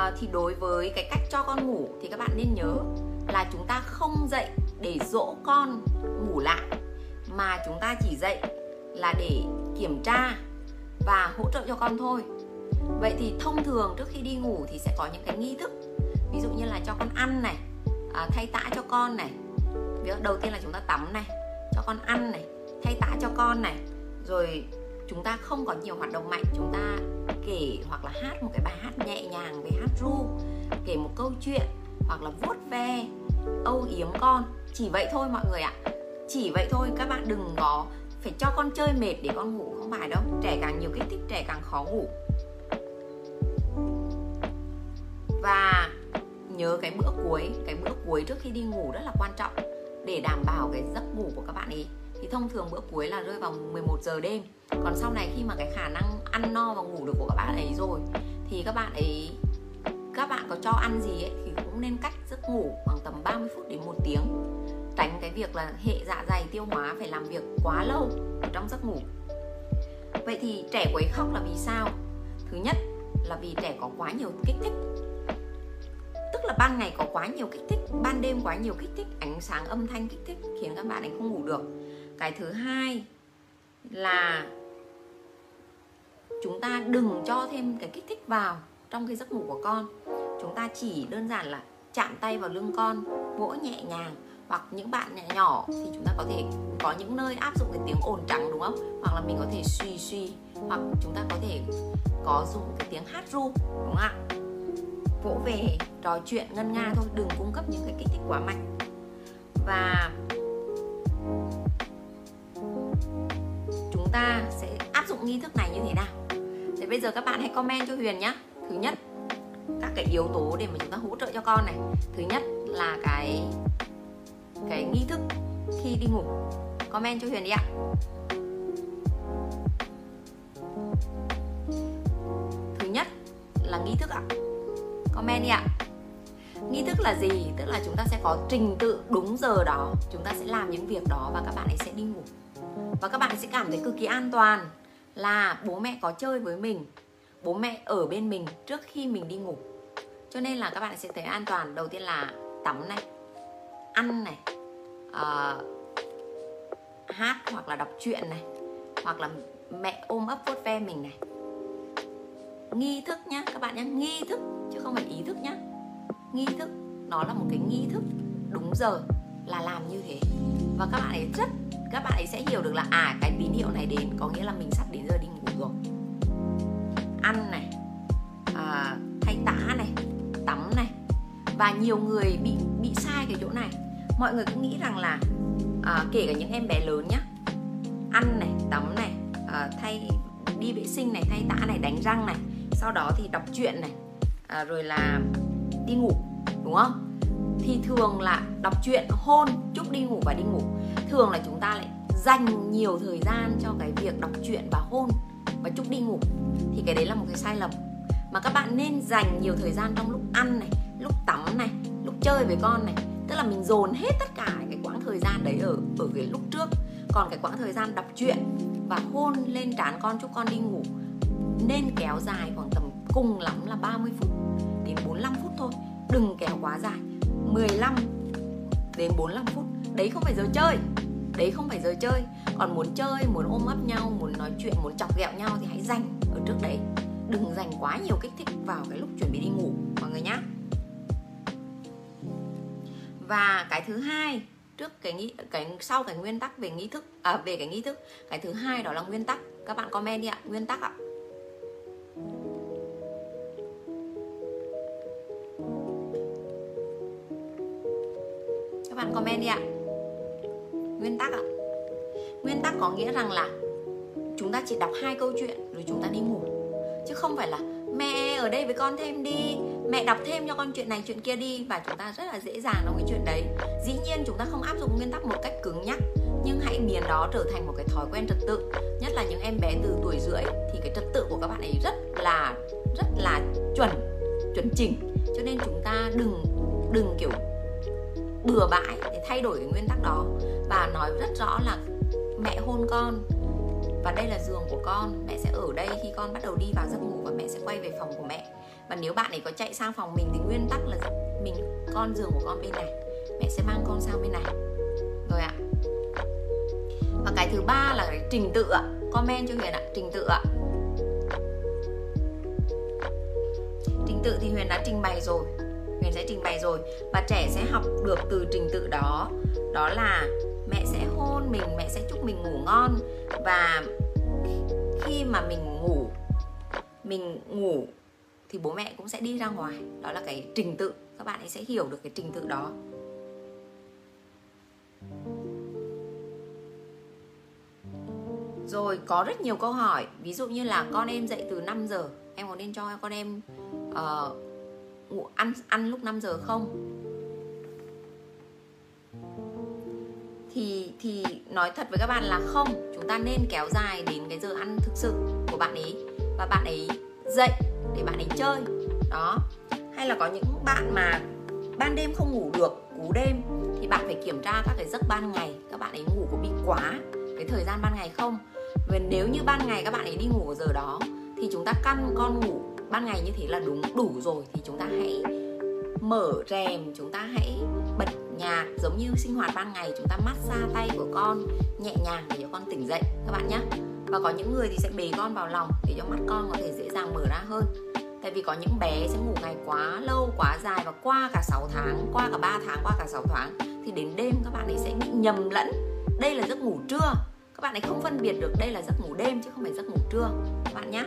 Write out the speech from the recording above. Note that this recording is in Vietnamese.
à, thì đối với cái cách cho con ngủ thì các bạn nên nhớ là chúng ta không dậy để dỗ con ngủ lại mà chúng ta chỉ dậy là để kiểm tra và hỗ trợ cho con thôi. Vậy thì thông thường trước khi đi ngủ thì sẽ có những cái nghi thức ví dụ như là cho con ăn này à, thay tã cho con này việc đầu tiên là chúng ta tắm này cho con ăn này thay tã cho con này rồi chúng ta không có nhiều hoạt động mạnh chúng ta kể hoặc là hát một cái bài hát nhẹ nhàng về hát ru, kể một câu chuyện, hoặc là vuốt ve, âu yếm con. Chỉ vậy thôi mọi người ạ. Chỉ vậy thôi, các bạn đừng có phải cho con chơi mệt để con ngủ không phải đâu. Trẻ càng nhiều kích thích, trẻ càng khó ngủ. Và nhớ cái bữa cuối, cái bữa cuối trước khi đi ngủ rất là quan trọng để đảm bảo cái giấc ngủ của các bạn ấy thì thông thường bữa cuối là rơi vào 11 giờ đêm. Còn sau này khi mà cái khả năng ăn no và ngủ được của các bạn ấy rồi, thì các bạn ấy, các bạn có cho ăn gì ấy, thì cũng nên cách giấc ngủ khoảng tầm 30 phút đến một tiếng. Tránh cái việc là hệ dạ dày tiêu hóa phải làm việc quá lâu ở trong giấc ngủ. Vậy thì trẻ quấy khóc là vì sao? Thứ nhất là vì trẻ có quá nhiều kích thích. Tức là ban ngày có quá nhiều kích thích, ban đêm quá nhiều kích thích, ánh sáng âm thanh kích thích khiến các bạn ấy không ngủ được cái thứ hai là chúng ta đừng cho thêm cái kích thích vào trong cái giấc ngủ của con. Chúng ta chỉ đơn giản là chạm tay vào lưng con vỗ nhẹ nhàng, hoặc những bạn nhỏ nhỏ thì chúng ta có thể có những nơi áp dụng cái tiếng ồn trắng, đúng không? Hoặc là mình có thể suy suy, hoặc chúng ta có thể có dùng cái tiếng hát ru, đúng không ạ? Vỗ về, trò chuyện, ngân nga thôi, đừng cung cấp những cái kích thích quá mạnh. Và chúng ta sẽ áp dụng nghi thức này như thế nào? Thì bây giờ các bạn hãy comment cho Huyền nhé thứ nhất, các cái yếu tố để mà chúng ta hỗ trợ cho con này. Thứ nhất là cái cái nghi thức khi đi ngủ. Comment cho Huyền đi ạ. Thứ nhất là nghi thức ạ. Comment đi ạ. Nghi thức là gì? Tức là chúng ta sẽ có trình tự đúng giờ đó. Chúng ta sẽ làm những việc đó và các bạn ấy sẽ đi ngủ và các bạn sẽ cảm thấy cực kỳ an toàn là bố mẹ có chơi với mình bố mẹ ở bên mình trước khi mình đi ngủ. Cho nên là các bạn sẽ thấy an toàn. Đầu tiên là tắm này ăn này uh, hát hoặc là đọc truyện này hoặc là mẹ ôm ấp vuốt ve mình này. Nghi thức nhá các bạn nhá nghi thức chứ không phải ý thức nhá. Nghi thức nó là một cái nghi thức đúng giờ là làm như thế. Và các bạn ấy rất các bạn ấy sẽ hiểu được là à cái tín hiệu này đến có nghĩa là mình sắp đến giờ đi ngủ rồi. Ăn này à, thay tã này tắm này. Và nhiều người bị bị sai cái chỗ này. Mọi người cũng nghĩ rằng là à, kể cả những em bé lớn nhá. Ăn này tắm này à, thay đi vệ sinh này thay tã này đánh răng này. Sau đó thì đọc truyện này à, rồi là đi ngủ đúng không? Thì thường là đọc truyện, hôn, chúc đi ngủ và đi ngủ. Thường là chúng ta lại dành nhiều thời gian cho cái việc đọc truyện và hôn và chúc đi ngủ. Thì cái đấy là một cái sai lầm. Mà các bạn nên dành nhiều thời gian trong lúc ăn này, lúc tắm này, lúc chơi với con này. Tức là mình dồn hết tất cả cái quãng thời gian đấy ở ở cái lúc trước. Còn cái quãng thời gian đọc truyện và hôn lên trán con, chúc con đi ngủ nên kéo dài khoảng tầm cùng lắm là 30 phút đến 45 phút thôi. Đừng kéo quá dài. 15 đến 45 phút. Đấy không phải giờ chơi. Đấy không phải giờ chơi. Còn muốn chơi muốn ôm ấp nhau muốn nói chuyện muốn chọc ghẹo nhau thì hãy dành ở trước đấy. Đừng dành quá nhiều kích thích vào cái lúc chuẩn bị đi ngủ mọi người nhé và cái thứ hai trước cái nghĩ cái sau cái nguyên tắc về nghi thức à, về cái nghi thức cái thứ hai đó là nguyên tắc. Các bạn comment đi ạ nguyên tắc ạ. Bạn comment đi ạ. Nguyên tắc ạ. Nguyên tắc có nghĩa rằng là chúng ta chỉ đọc hai câu chuyện rồi chúng ta đi ngủ. Chứ không phải là mẹ ở đây với con thêm đi, mẹ đọc thêm cho con chuyện này, chuyện kia đi và chúng ta rất là dễ dàng trong cái chuyện đấy. Dĩ nhiên chúng ta không áp dụng nguyên tắc một cách cứng nhắc, nhưng hãy biến đó trở thành một cái thói quen trật tự. Nhất là những em bé từ tuổi rưỡi thì cái trật tự của các bạn ấy rất là rất là chuẩn chuẩn chỉnh. Cho nên chúng ta đừng đừng, kiểu bừa bãi để thay đổi cái nguyên tắc đó. Và nói rất rõ là mẹ hôn con, và đây là giường của con, mẹ sẽ ở đây khi con bắt đầu đi vào giấc ngủ và mẹ sẽ quay về phòng của mẹ. Và nếu bạn ấy có chạy sang phòng mình thì nguyên tắc là mình, con giường của con bên này, mẹ sẽ mang con sang bên này. Rồi ạ. Và cái thứ ba là cái trình tự ạ. Comment cho huyền ạ. Trình tự ạ. Trình tự thì huyền đã trình bày rồi huyền sẽ trình bày rồi và trẻ sẽ học được từ trình tự đó. Đó là mẹ sẽ hôn mình mẹ sẽ chúc mình ngủ ngon. Và khi mà mình ngủ mình ngủ thì bố mẹ cũng sẽ đi ra ngoài. Đó là cái trình tự. Các bạn ấy sẽ hiểu được cái trình tự đó. Rồi có rất nhiều câu hỏi. Ví dụ như là con em dậy từ 5 giờ em có nên cho con em uh, ngủ, ăn ăn lúc 5 giờ không? Thì thì nói thật với các bạn là không. Chúng ta nên kéo dài đến cái giờ ăn thực sự của bạn ấy. Và bạn ấy dậy để bạn ấy chơi. Đó. Hay là có những bạn mà ban đêm không ngủ được, cú đêm, thì bạn phải kiểm tra các cái giấc ban ngày. Các bạn ấy ngủ có bị quá cái thời gian ban ngày không? Và nếu như ban ngày các bạn ấy đi ngủ ở giờ đó, thì chúng ta căn con ngủ ban ngày như thế là đúng, đủ rồi thì chúng ta hãy mở rèm, chúng ta hãy bật nhạc. Giống như sinh hoạt ban ngày, chúng ta massage tay của con nhẹ nhàng để cho con tỉnh dậy, các bạn nhé và có những người thì sẽ bế con vào lòng để cho mắt con có thể dễ dàng mở ra hơn. Tại vì có những bé sẽ ngủ ngày quá lâu, quá dài và qua cả 6 tháng, qua cả 3 tháng, qua cả 6 tháng thì đến đêm các bạn ấy sẽ bị nhầm lẫn. Đây là giấc ngủ trưa. Các bạn ấy không phân biệt được đây là giấc ngủ đêm chứ không phải giấc ngủ trưa, các bạn nhé